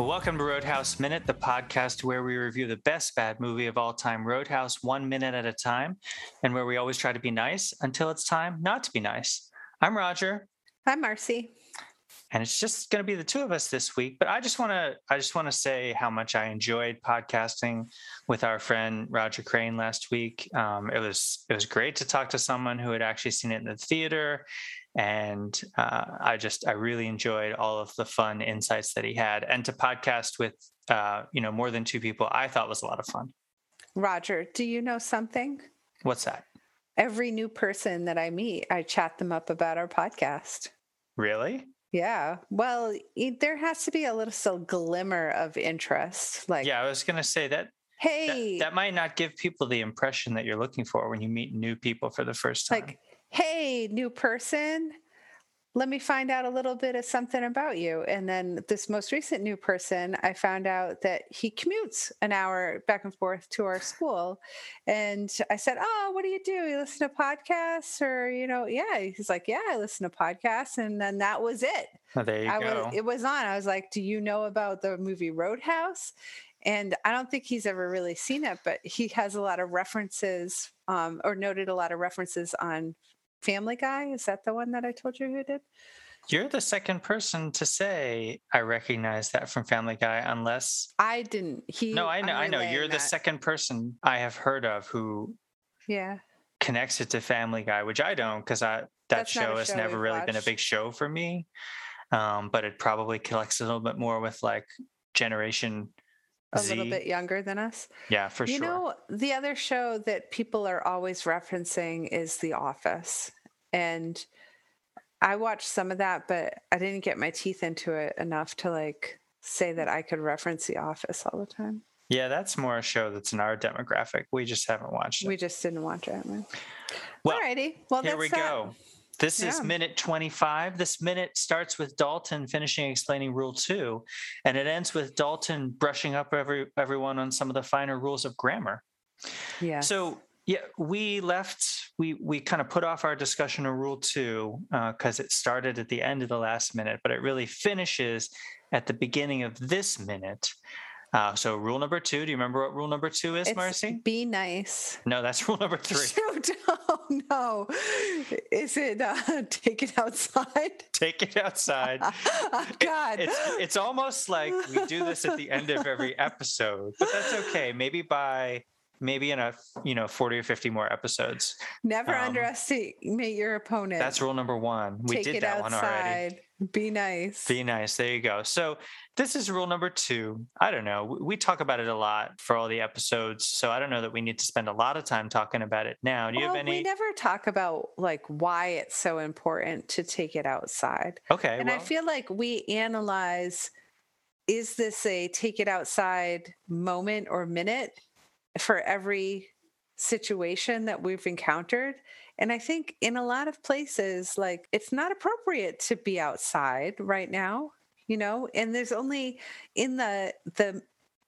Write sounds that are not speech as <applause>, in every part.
Well, welcome to Roadhouse Minute, the podcast where we review the best bad movie of all time, Roadhouse, one minute at a time, and where we always try to be nice until it's time not to be nice. I'm Roger. I'm Marcie. And it's just going to be the two of us this week. But I just want to, I just want to say how much I enjoyed podcasting with our friend Roger Crane last week. Um, it was, it was great to talk to someone who had actually seen it in the theater and uh, I just I really enjoyed all of the fun insights that he had, and to podcast with uh, you know more than two people, I thought was a lot of fun. Roger, do you know something? What's that? Every new person that I meet, I chat them up about our podcast. Really? Yeah. Well, there has to be a little glimmer of interest. Like, yeah, I was going to say that. Hey, that, that, might not give people the impression that you're looking for when you meet new people for the first time. Like, hey, new person, let me find out a little bit of something about you. And then this most recent new person, I found out that he commutes an hour back and forth to our school. And I said, Oh, what do you do? You listen to podcasts? Or, you know, yeah. He's like, Yeah, I listen to podcasts. And then that was it. Oh, there you I go. Was, it was on. I was like, Do you know about the movie Roadhouse? And I don't think he's ever really seen it, but he has a lot of references um, or noted a lot of references on Family Guy. Is that the one that I told you who did? You're the second person to say I recognize that from Family Guy, unless I didn't. He no, I know, I know. You're the second person I have heard of who yeah connects it to Family Guy, which I don't because I that That's show has never really watched. been a big show for me. Um, but it probably connects a little bit more with like Generation a Z. little bit younger than us. Yeah, for you sure. You know, the other show that people are always referencing is The Office. And I watched some of that, but I didn't get my teeth into it enough to like say that I could reference The Office all the time. Yeah, that's more a show that's in our demographic. We just haven't watched it. We just didn't watch it. Well, Alrighty. Well, here we that. go. This yeah. is minute 25. This minute starts with Dalton finishing explaining rule two, and it ends with Dalton brushing up every, everyone on some of the finer rules of grammar. Yeah. So yeah, we left. We we kind of put off our discussion of rule two because uh, it started at the end of the last minute, but it really finishes at the beginning of this minute. Uh, so rule number two. Do you remember what rule number two is, it's Marcie? Be nice. No, that's <laughs> rule number three. Oh <laughs> no! Is it uh, <laughs> take it outside? Take it outside. oh, God, it, it's it's almost like we do this at the end of every episode, but that's okay. Maybe by maybe in a you know 40 or 50 more episodes. Never um, underestimate your opponent. that's rule number one. We Take did that outside. one already. be nice. Be nice. There you go. So this is rule number two. I don't know. We talk about it a lot for all the episodes so i don't know that we need to spend a lot of time talking about it now. Do you well, have any we never talk about like why it's so important to take it outside. Okay and well, i feel like we analyze is this a take it outside moment or minute for every situation that we've encountered. And I think in a lot of places, like it's not appropriate to be outside right now, you know, and there's only in the the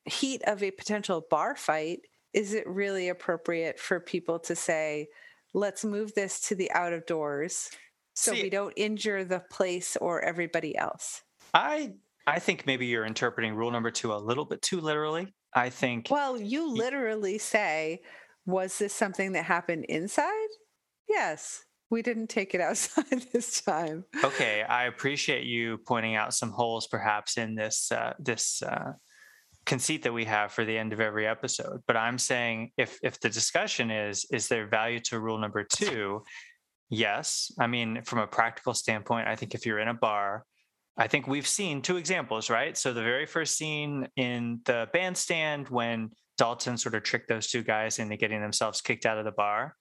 heat of a potential bar fight, is it really appropriate for people to say, let's move this to the out of doors so See, we don't injure the place or everybody else? I I think maybe you're interpreting rule number two a little bit too literally. I think. Well, you literally say, was this something that happened inside? Yes. We didn't take it <laughs> outside this time. Okay, I appreciate you pointing out some holes, perhaps in this uh, this uh, conceit that we have for the end of every episode. But I'm saying, if if the discussion is is there value to rule number two? Yes. I mean, from a practical standpoint, I think if you're in a bar I think we've seen two examples, right? So the very first scene in the bandstand when Dalton sort of tricked those two guys into getting themselves kicked out of the bar.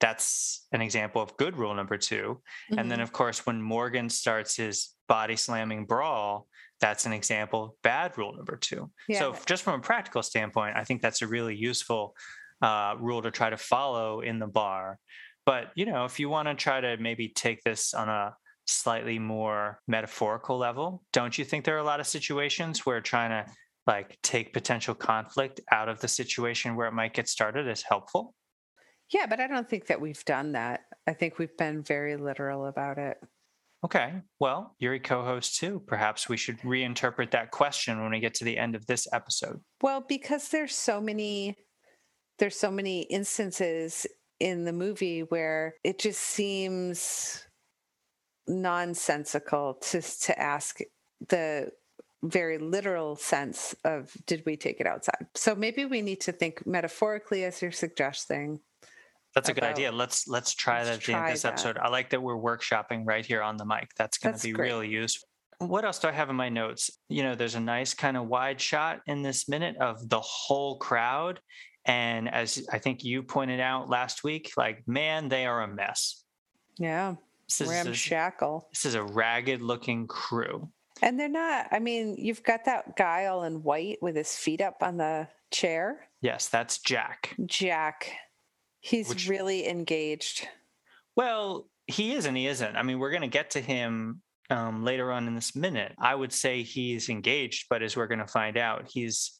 That's an example of good rule number 2 mm-hmm. And then, mm-hmm. of course, when Morgan starts his body slamming brawl, that's an example of bad rule number two. Yeah. So, just from a practical standpoint, I think that's a really useful uh, rule to try to follow in the bar. But, you know, if you want to try to maybe take this on a slightly more metaphorical level don't you think there are a lot of situations where trying to like take potential conflict out of the situation where it might get started is helpful yeah but i don't think that we've done that i think we've been very literal about it Okay. Well, you're a co host too. Perhaps we should reinterpret that question when we get to the end of this episode. Well, because there's so many there's so many instances in the movie where it just seems nonsensical to to ask the very literal sense of did we take it outside? So maybe we need to think metaphorically as you're suggesting that's a good idea. Let's let's try let's that at the end of this that. episode. I like that we're workshopping right here on the mic. That's going to be great. really useful. What else do i have in my notes? You know there's a nice kind of wide shot in this minute of the whole crowd. And as i think you pointed out last week like man they are a mess. Yeah this ramshackle this is a ragged looking crew and they're not, I mean, you've got that guy all in white with his feet up on the chair. Yes, that's Jack. Jack. He's Which, really engaged. Well, he is and he isn't. I mean, we're going to get to him um, later on in this minute. I would say he's engaged, but as we're going to find out, he's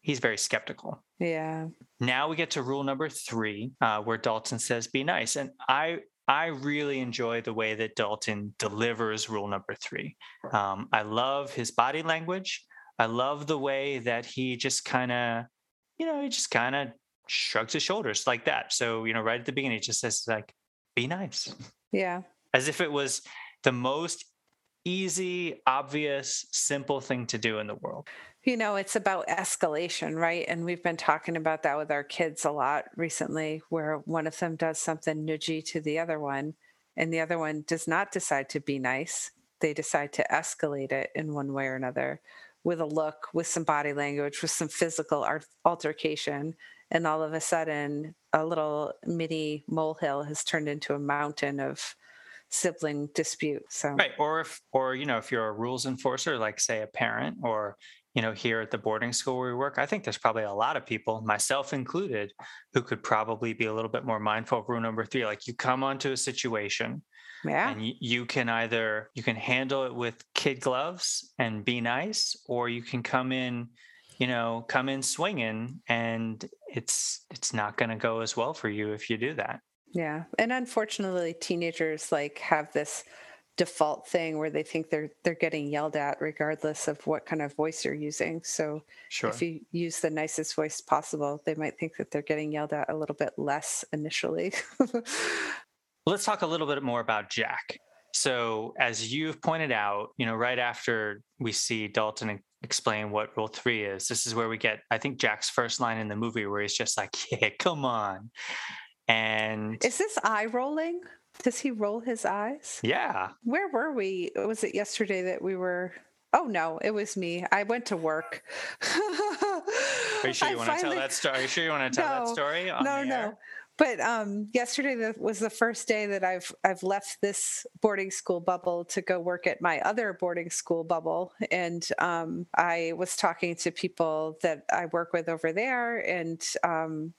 he's very skeptical. Yeah. Now we get to rule number three, uh, where Dalton says, "Be nice," and I I really enjoy the way that Dalton delivers rule number three. Um, I love his body language. I love the way that he just kind of, you know, he just kind of shrugs his shoulders like that. So, you know, right at the beginning, he just says, like, be nice. Yeah. As if it was the most easy, obvious, simple thing to do in the world. You know, it's about escalation, right? And we've been talking about that with our kids a lot recently, where one of them does something nudgy to the other one, and the other one does not decide to be nice. They decide to escalate it in one way or another with a look, with some body language, with some physical altercation. And all of a sudden, a little mini molehill has turned into a mountain of sibling dispute. So right, or if or you know if you're a rules enforcer, like say a parent, or you know, here at the boarding school where we work, I think there's probably a lot of people, myself included, who could probably be a little bit more mindful of rule number three. Like you come onto a situation yeah. and you, you can either, you can handle it with kid gloves and be nice, or you can come in, you know, come in swinging and it's, it's not going to go as well for you if you do that. Yeah. And unfortunately, teenagers like have this default thing where they think they're they're getting yelled at regardless of what kind of voice you're using. So sure. if you use the nicest voice possible, they might think that they're getting yelled at a little bit less initially. <laughs> Let's talk a little bit more about Jack. So as you've pointed out, you know, right after we see Dalton explain what rule 3 is, this is where we get I think Jack's first line in the movie where he's just like, "Yeah, come on." And Is this eye rolling? Does he roll his eyes? Yeah. Where were we? Was it yesterday that we were? Oh no, it was me. I went to work. <laughs> Are you sure you I want finally... to tell that story? Are you sure you want to tell no, that story? no, no. But um, yesterday was the first day that I've I've left this boarding school bubble to go work at my other boarding school bubble, and um, I was talking to people that I work with over there, and um,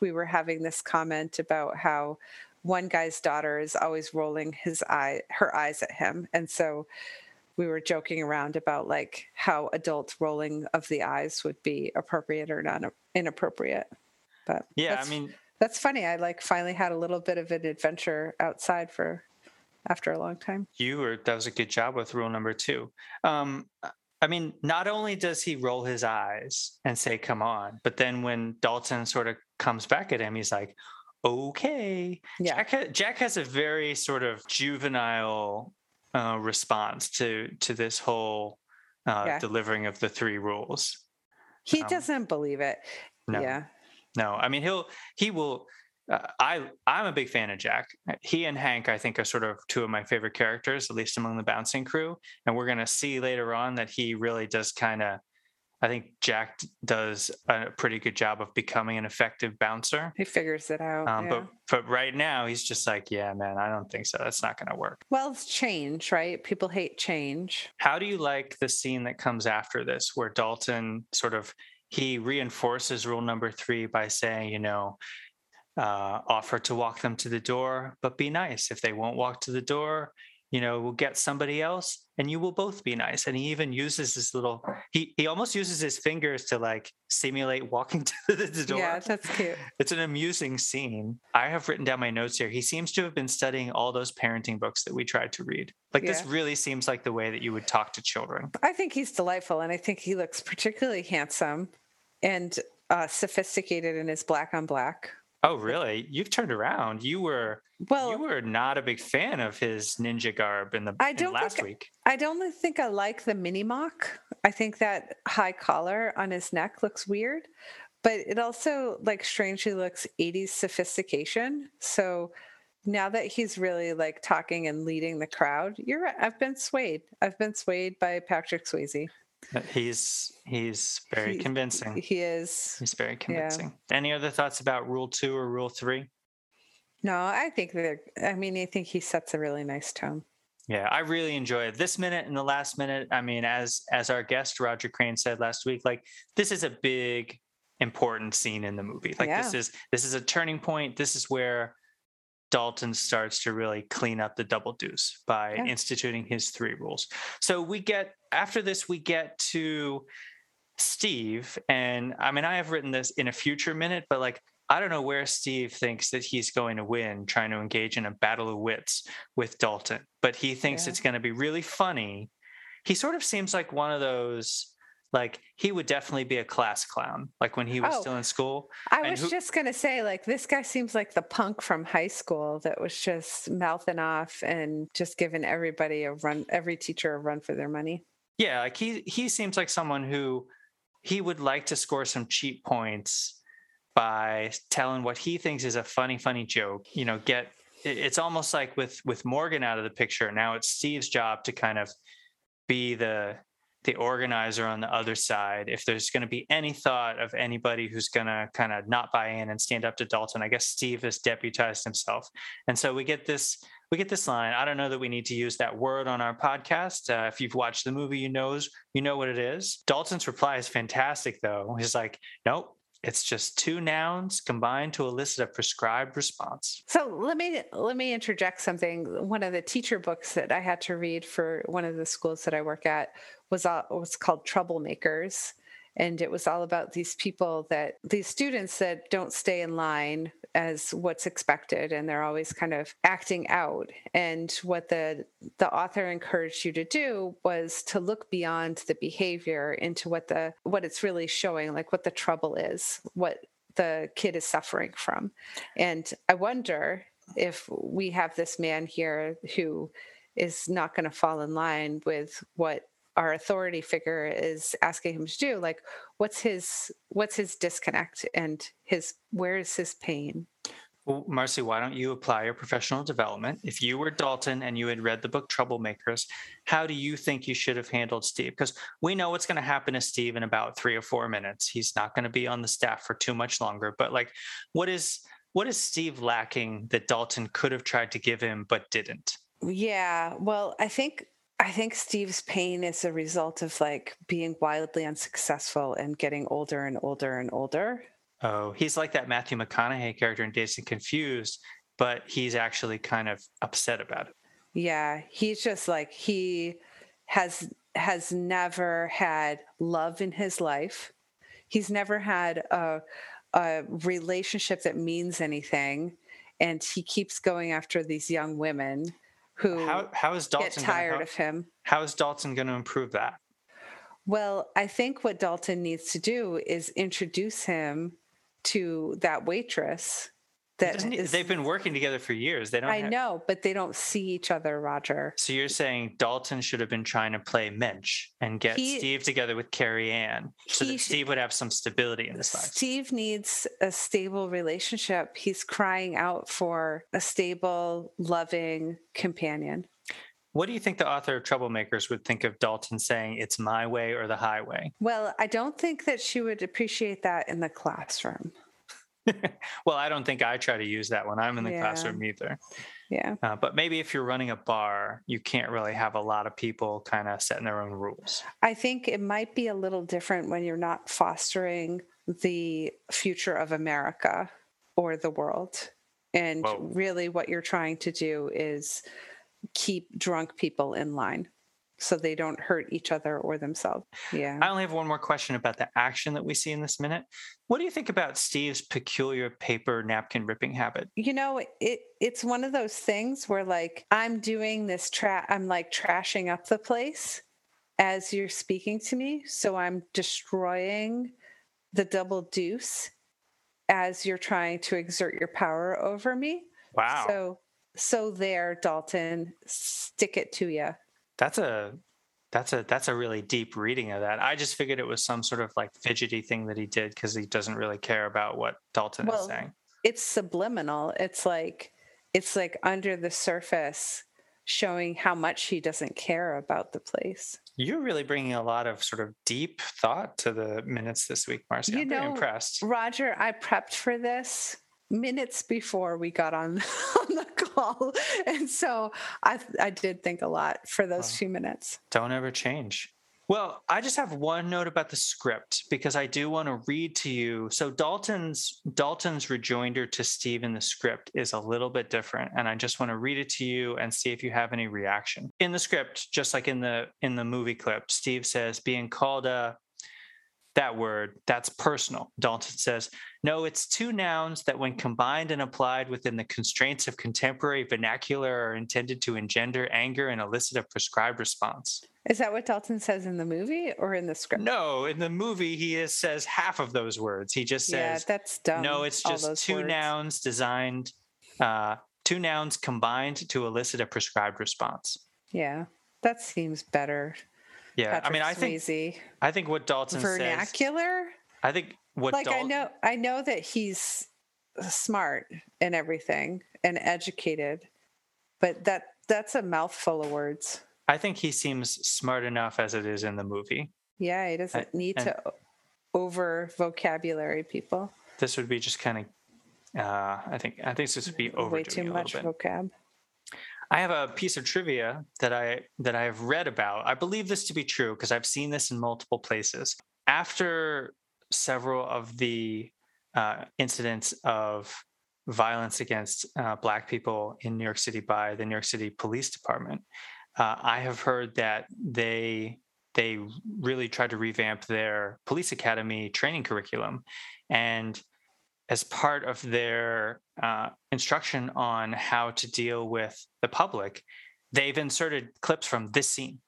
we were having this comment about how one guy's daughter is always rolling his eye her eyes at him and so we were joking around about like how adult rolling of the eyes would be appropriate or not inappropriate but yeah i mean that's funny i like finally had a little bit of an adventure outside for after a long time. You were that was a good job with rule number two. Um I mean, not only does he roll his eyes and say, come on, but then when Dalton sort of comes back at him, he's like, okay. Yeah. Jack, ha- Jack has a very sort of juvenile uh, response to to this whole uh, yeah. delivering of the three rules. He um, doesn't believe it. No, yeah. No, I mean he'll he will. Uh, I I'm a big fan of Jack. He and Hank I think are sort of two of my favorite characters, at least among the bouncing crew. And we're gonna see later on that he really does kind of I think Jack does a pretty good job of becoming an effective bouncer. He figures it out. Um, yeah. But but right now he's just like, yeah, man, I don't think so. That's not going to work. Well, it's change, right? People hate change. How do you like the scene that comes after this, where Dalton sort of he reinforces rule number three by saying, you know, uh, offer to walk them to the door, but be nice. If they won't walk to the door, you know, we'll get somebody else and you will both be nice. And he even uses this little, he, he almost uses his fingers to like simulate walking <laughs> to the door. Yeah, that's cute. It's an amusing scene. I have written down my notes here. He seems to have been studying all those parenting books that we tried to read. Like this really seems like the way that you would talk to children. I think he's delightful, and I think he looks particularly handsome and uh, sophisticated in his black on black. Oh, really? You've turned around. You were Well, you were not a big fan of his ninja garb in the I in don't last think- week. I don't think I like the mini mock. I think that high collar on his neck looks weird, but it also like strangely looks 80s sophistication. So now that he's really like talking and leading the crowd, you're right. I've been swayed. I've been swayed by Patrick Swayze. Uh, He's he's very He- convincing. He is. He's very convincing. Any other thoughts about rule two or rule three? No, I think that, I mean, I think he sets a really nice tone. Yeah, I really enjoy it. this minute and the last minute. I mean, as as our guest Roger Crane said last week, like this is a big important scene in the movie. Like this is this is a turning point. This is where Dalton starts to really clean up the double deuce by Yeah. instituting his three rules. So we get after this we get to Steve and I mean I have written this in a future minute but like I don't know where Steve thinks that he's going to win trying to engage in a battle of wits with Dalton, but he thinks Yeah. it's going to be really funny. He sort of seems like one of those like he would definitely be a class clown like when he was Oh. still in school. I was who- just going to say, like, this guy seems like the punk from high school that was just mouthing off and just giving everybody a run, every teacher a run for their money. Yeah, like he he seems like someone who he would like to score some cheap points by telling what he thinks is a funny funny joke. You know, get it's almost like with with Morgan out of the picture, now it's Steve's job to kind of be the the organizer on the other side. If there's going to be any thought of anybody who's going to kind of not buy in and stand up to Dalton, I guess Steve has deputized himself. And so we get this we get this line. I don't know that we need to use that word on our podcast. Uh, if you've watched the movie, you knows you know what it is. Dalton's reply is fantastic, though. He's like, "Nope, it's just two nouns combined to elicit a prescribed response." So let me let me interject something. One of the teacher books that I had to read for one of the schools that I work at was all, was called Troublemakers, and it was all about these people that these students that don't stay in line as what's expected, and they're always kind of acting out. And what the the author encouraged you to do was to look beyond the behavior into what the what it's really showing, like what the trouble is, what the kid is suffering from. And I wonder if we have this man here who is not going to fall in line with what our authority figure is asking him to do like what's his what's his disconnect and his where is his pain Well, Marcie, why don't you apply your professional development? If you were Dalton and you had read the book Troublemakers, how do you think you should have handled Steve? Because we know what's going to happen to Steve in about three or four minutes. He's not going to be on the staff for too much longer. But like, what is what is Steve lacking that Dalton could have tried to give him but didn't? yeah well i think i think steve's pain is a result of like being wildly unsuccessful and getting older and older and older Oh, he's like that Matthew McConaughey character in Dazed and Confused, but he's actually kind of upset about it. Yeah, he's just like he has has never had love in his life. He's never had a a relationship that means anything and he keeps going after these young women who How how is get Dalton gonna tired of him. how is Dalton going to improve that? Well, I think what Dalton needs to do is introduce him to that waitress that he- they've been working together for years. They don't. I have- know, but they don't see each other, Roger. So you're saying Dalton should have been trying to play Mensch and get He- Steve together with Carrie Ann so that Steve would have some stability in his life. Steve needs a stable relationship. He's crying out for a stable, loving companion. What do you think the author of Troublemakers would think of Dalton saying it's my way or the highway? Well, I don't think that she would appreciate that in the classroom. <laughs> well, I don't think I try to use that when I'm in the Yeah. classroom either. Yeah. Uh, but maybe if you're running a bar, you can't really have a lot of people kind of setting their own rules. I think it might be a little different when you're not fostering the future of America or the world. And Whoa. really, what you're trying to do is keep drunk people in line so they don't hurt each other or themselves. Yeah. I only have one more question about the action that we see in this minute. What do you think about Steve's peculiar paper napkin ripping habit? You know, it it's one of those things where like I'm doing this tra I'm like trashing up the place as you're speaking to me, so I'm destroying the double deuce as you're trying to exert your power over me. Wow. So so there, Dalton, stick it to you. That's a that's a that's a really deep reading of that. I just figured it was some sort of like fidgety thing that he did because he doesn't really care about what Dalton Well, is saying. It's subliminal. It's like it's like under the surface showing how much he doesn't care about the place. You're really bringing a lot of sort of deep thought to the minutes this week, Marcie. You I'm know, impressed. Roger, I prepped for this minutes before we got on, <laughs> on the call. <laughs> And so I I did think a lot for those Wow. few minutes. Don't ever change. Well, I just have one note about the script because I do want to read to you. So Dalton's Dalton's rejoinder to Steve in the script is a little bit different, and I just want to read it to you and see if you have any reaction. In the script, just like in the in the movie clip, Steve says being called a that word that's personal. Dalton says, "No, it's two nouns that when combined and applied within the constraints of contemporary vernacular are intended to engender anger and elicit a prescribed response." Is that what Dalton says in the movie or in the script? No, in the movie, he is, says half of those words. He just yeah, says, that's dumb. no, it's just two words. nouns designed, uh, two nouns combined to elicit a prescribed response. Yeah, that seems better. Yeah. I mean, I Patrick think, I think what Dalton says, vernacular. I think what like I know, I know that he's smart and everything and educated, but that that's a mouthful of words. I think he seems smart enough as it is in the movie. Yeah, he doesn't need and- to over vocabulary people. This would be just kind of, uh, I think, I think this would be overdoing Way too much vocab. I have a piece of trivia that I that I have read about. I believe this to be true because I've seen this in multiple places. After several of the uh, incidents of violence against uh, Black people in New York City by the New York City Police Department, uh, I have heard that they they really tried to revamp their police academy training curriculum, and as part of their uh, instruction on how to deal with the public, they've inserted clips from this scene,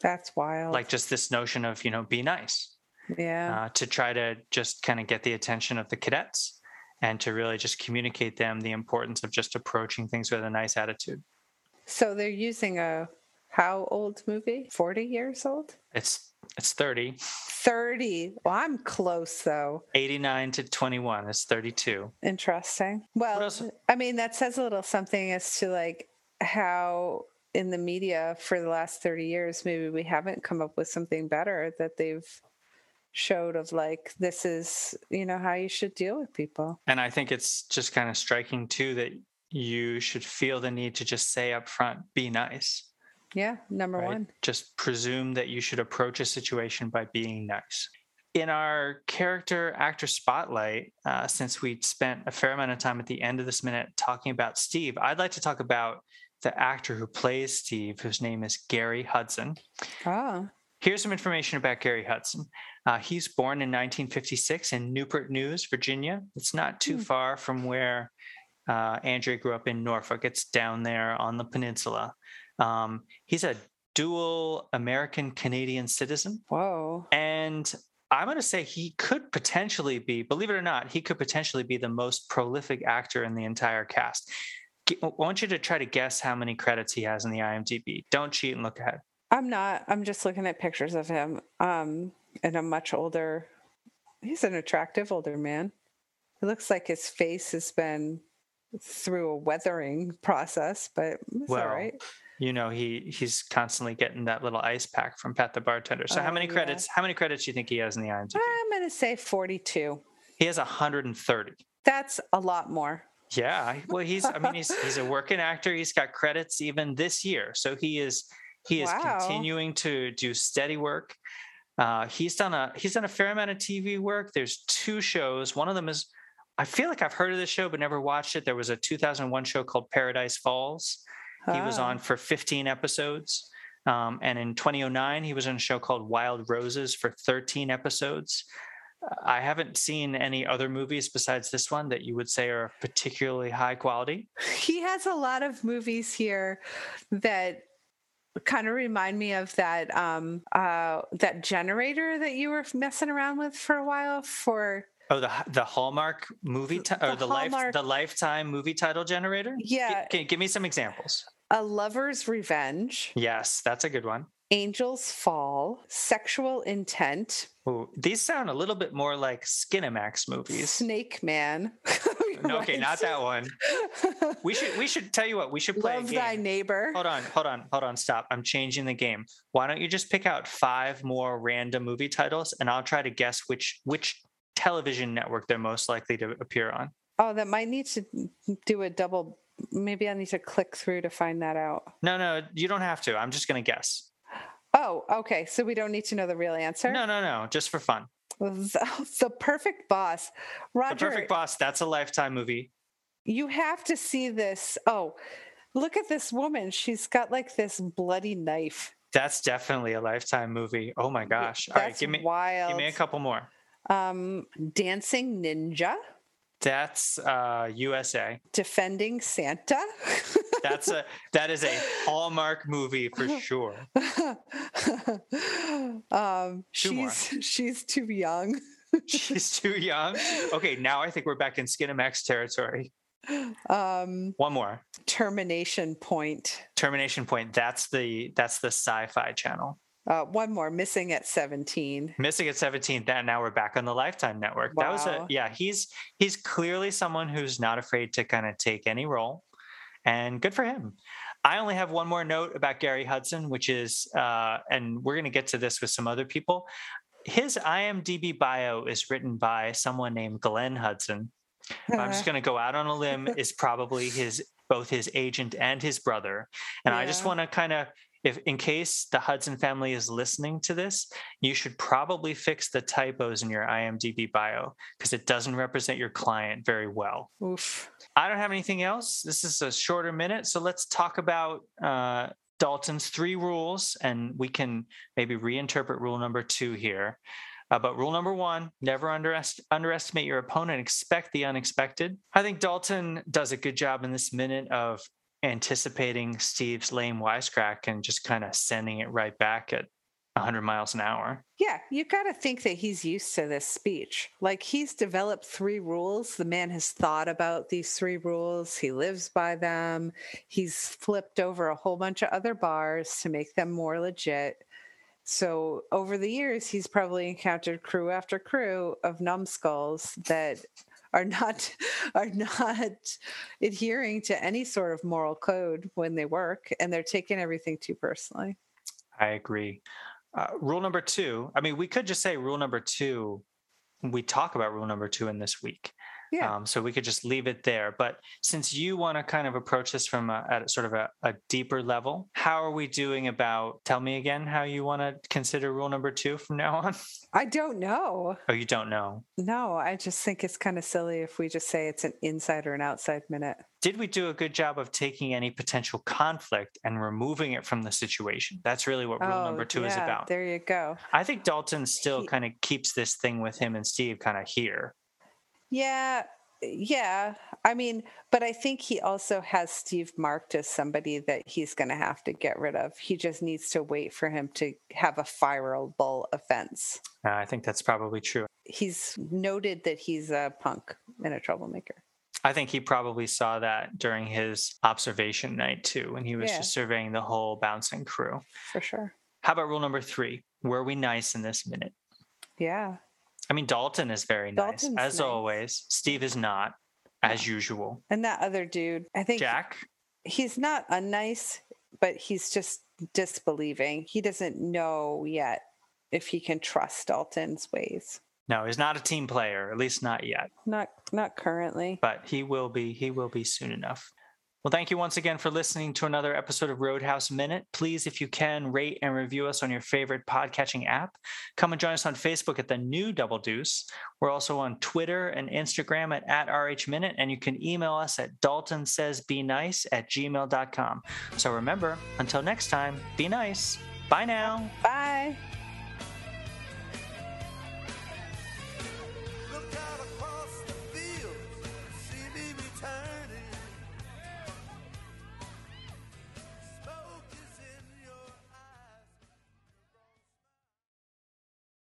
That's wild. like just this notion of, you know, be nice, yeah, uh, to try to just kind of get the attention of the cadets and to really just communicate them the importance of just approaching things with a nice attitude. so they're using a how old movie? Forty years old? It's it's 30, Thirty. Well, I'm close though. 89 to 21 is 32. Interesting. Well. I mean, that says a little something as to like how in the media for the last 30 years, maybe we haven't come up with something better that they've showed of like, this is, you know, how you should deal with people. And I think it's just kind of striking too that you should feel the need to just say up front, be nice. Yeah. Number right? one. Just presume that you should approach a situation by being nice. In our character actor spotlight, uh, since we spent a fair amount of time at the end of this minute talking about Steve, I'd like to talk about the actor who plays Steve, whose name is Gary Hudson. Oh, Here's some information about Gary Hudson. Uh, he's born in 1956 in Newport News, Virginia. It's not too Hmm. far from where uh, Andrea grew up in Norfolk. It's down there on the peninsula. Um, he's a dual American Canadian citizen. whoa. And I'm going to say he could potentially be, believe it or not, he could potentially be the most prolific actor in the entire cast. I want you to try to guess how many credits he has in the IMDb. Don't cheat and look ahead. I'm not, I'm just looking at pictures of him um, and a much older, he's an attractive older man. It looks like his face has been through a weathering process, but it's all Well, right. You know he he's constantly getting that little ice pack from Pat the bartender. So how Oh, many yeah. credits? How many credits do you think he has in the IMDb? I'm going to say 42. He has 130. That's a lot more. Yeah, well he's I mean he's <laughs> he's a working actor. He's got credits even this year. So he is he is Wow. continuing to do steady work. Uh, he's done a he's done a fair amount of TV work. There's two shows. One of them is I feel like I've heard of this show but never watched it. There was a 2001 show called Paradise Falls. He was Ah. on for 15 episodes. Um, and in 2009, he was on a show called Wild Roses for 13 episodes. I haven't seen any other movies besides this one that you would say are particularly high quality. he has a lot of movies here that kind of remind me of that um uh that generator that you were messing around with for a while for Oh, the the Hallmark movie ti- or The the, life Hallmark- the Lifetime movie title generator. Gi- yeah Can you give me some examples? A lover's revenge Yes, that's a good one. angels fall sexual intent Ooh, these sound a little bit more like Skinamax movies. snake man <laughs> No, okay, not that one. We should we should tell you what we should play love thy neighbor Hold on, hold on, hold on. Stop. I'm changing the game. Why don't you just pick out five more random movie titles, and I'll try to guess which which television network they're most likely to appear on. oh that might need to do a double maybe i need to click through to find that out No, no, you don't have to. I'm just gonna guess. oh okay so we don't need to know the real answer No, no, no, just for fun. the, <laughs> the perfect boss roger The Perfect Boss. That's a lifetime movie. you have to see this oh look at this woman she's got like this bloody knife That's definitely a lifetime movie. Oh my gosh! All right, give me wild give me a couple more. um dancing ninja That's uh, USA. defending santa <laughs> That's a that is a Hallmark movie for <laughs> sure. um she's she's too young <laughs> She's too young. Okay, now I think we're back in Skinamax territory. um One more. termination point Termination Point. That's the that's the Sci-Fi Channel. Uh one more missing at 17 Missing at 17. That now we're back on the Lifetime Network. That was a yeah. He's he's clearly someone who's not afraid to kind of take any role, and good for him. I only have one more note about Gary Hudson, which is, uh, and we're going to get to this with some other people. His IMDb bio is written by someone named Glenn Hudson. I'm just <laughs> going to go out on a limb. Is probably his both his agent and his brother. And I just want to kind of, if in case the Hudson family is listening to this, you should probably fix the typos in your IMDb bio because it doesn't represent your client very well. oof I don't have anything else. This is a shorter minute, so let's talk about uh, Dalton's three rules, and we can maybe reinterpret rule number two here. Uh, but rule number one: never underest- underestimate your opponent. Expect the unexpected. I think Dalton does a good job in this minute of anticipating Steve's lame wisecrack and just kind of sending it right back at 100 miles an hour. Yeah, you got to think that he's used to this speech. Like he's developed three rules. The man has thought about these three rules. He lives by them. He's flipped over a whole bunch of other bars to make them more legit. So over the years, he's probably encountered crew after crew of numbskulls that are not <laughs> are not adhering to any sort of moral code when they work, and they're taking everything too personally. I agree. Uh, rule number two. I mean, we could just say rule number two. We talk about rule number two in this week. Yeah. Um, so we could just leave it there. But since you want to kind of approach this from a, at sort of a, a deeper level, how are we doing about? Tell me again how you want to consider rule number two from now on. <laughs> I don't know. Oh, you don't know. No, I just think it's kind of silly if we just say it's an inside or an outside minute. Did we do a good job of taking any potential conflict and removing it from the situation? That's really what rule number two is Oh, about. There you go. I think Dalton still He- kind of keeps this thing with him and Steve kind of here. Yeah, yeah. I mean, but I think he also has Steve marked as somebody that he's going to have to get rid of. He just needs to wait for him to have a fireable offense. Uh, I think that's probably true. He's noted that he's a punk and a troublemaker. I think he probably saw that during his observation night too, when he was Yeah. just surveying the whole bouncing crew. For sure. How about rule number three? Were we nice in this minute? Yeah. I mean, Dalton is very nice, as nice. always. Steve is not, as usual. And that other dude, I think Jack, he's not unnice, but he's just disbelieving. He doesn't know yet if he can trust Dalton's ways. no, he's not a team player, at least not yet. Not not currently. But he will be. He will be soon enough. Well, thank you once again for listening to another episode of Roadhouse Minute. Please, if you can, rate and review us on your favorite podcatching app. Come and join us on Facebook at the new Double Deuce. We're also on Twitter and Instagram at, at RH Minute, and you can email us at daltonsaysbenice at gmail.com. So remember, until next time, be nice. Bye now. Bye.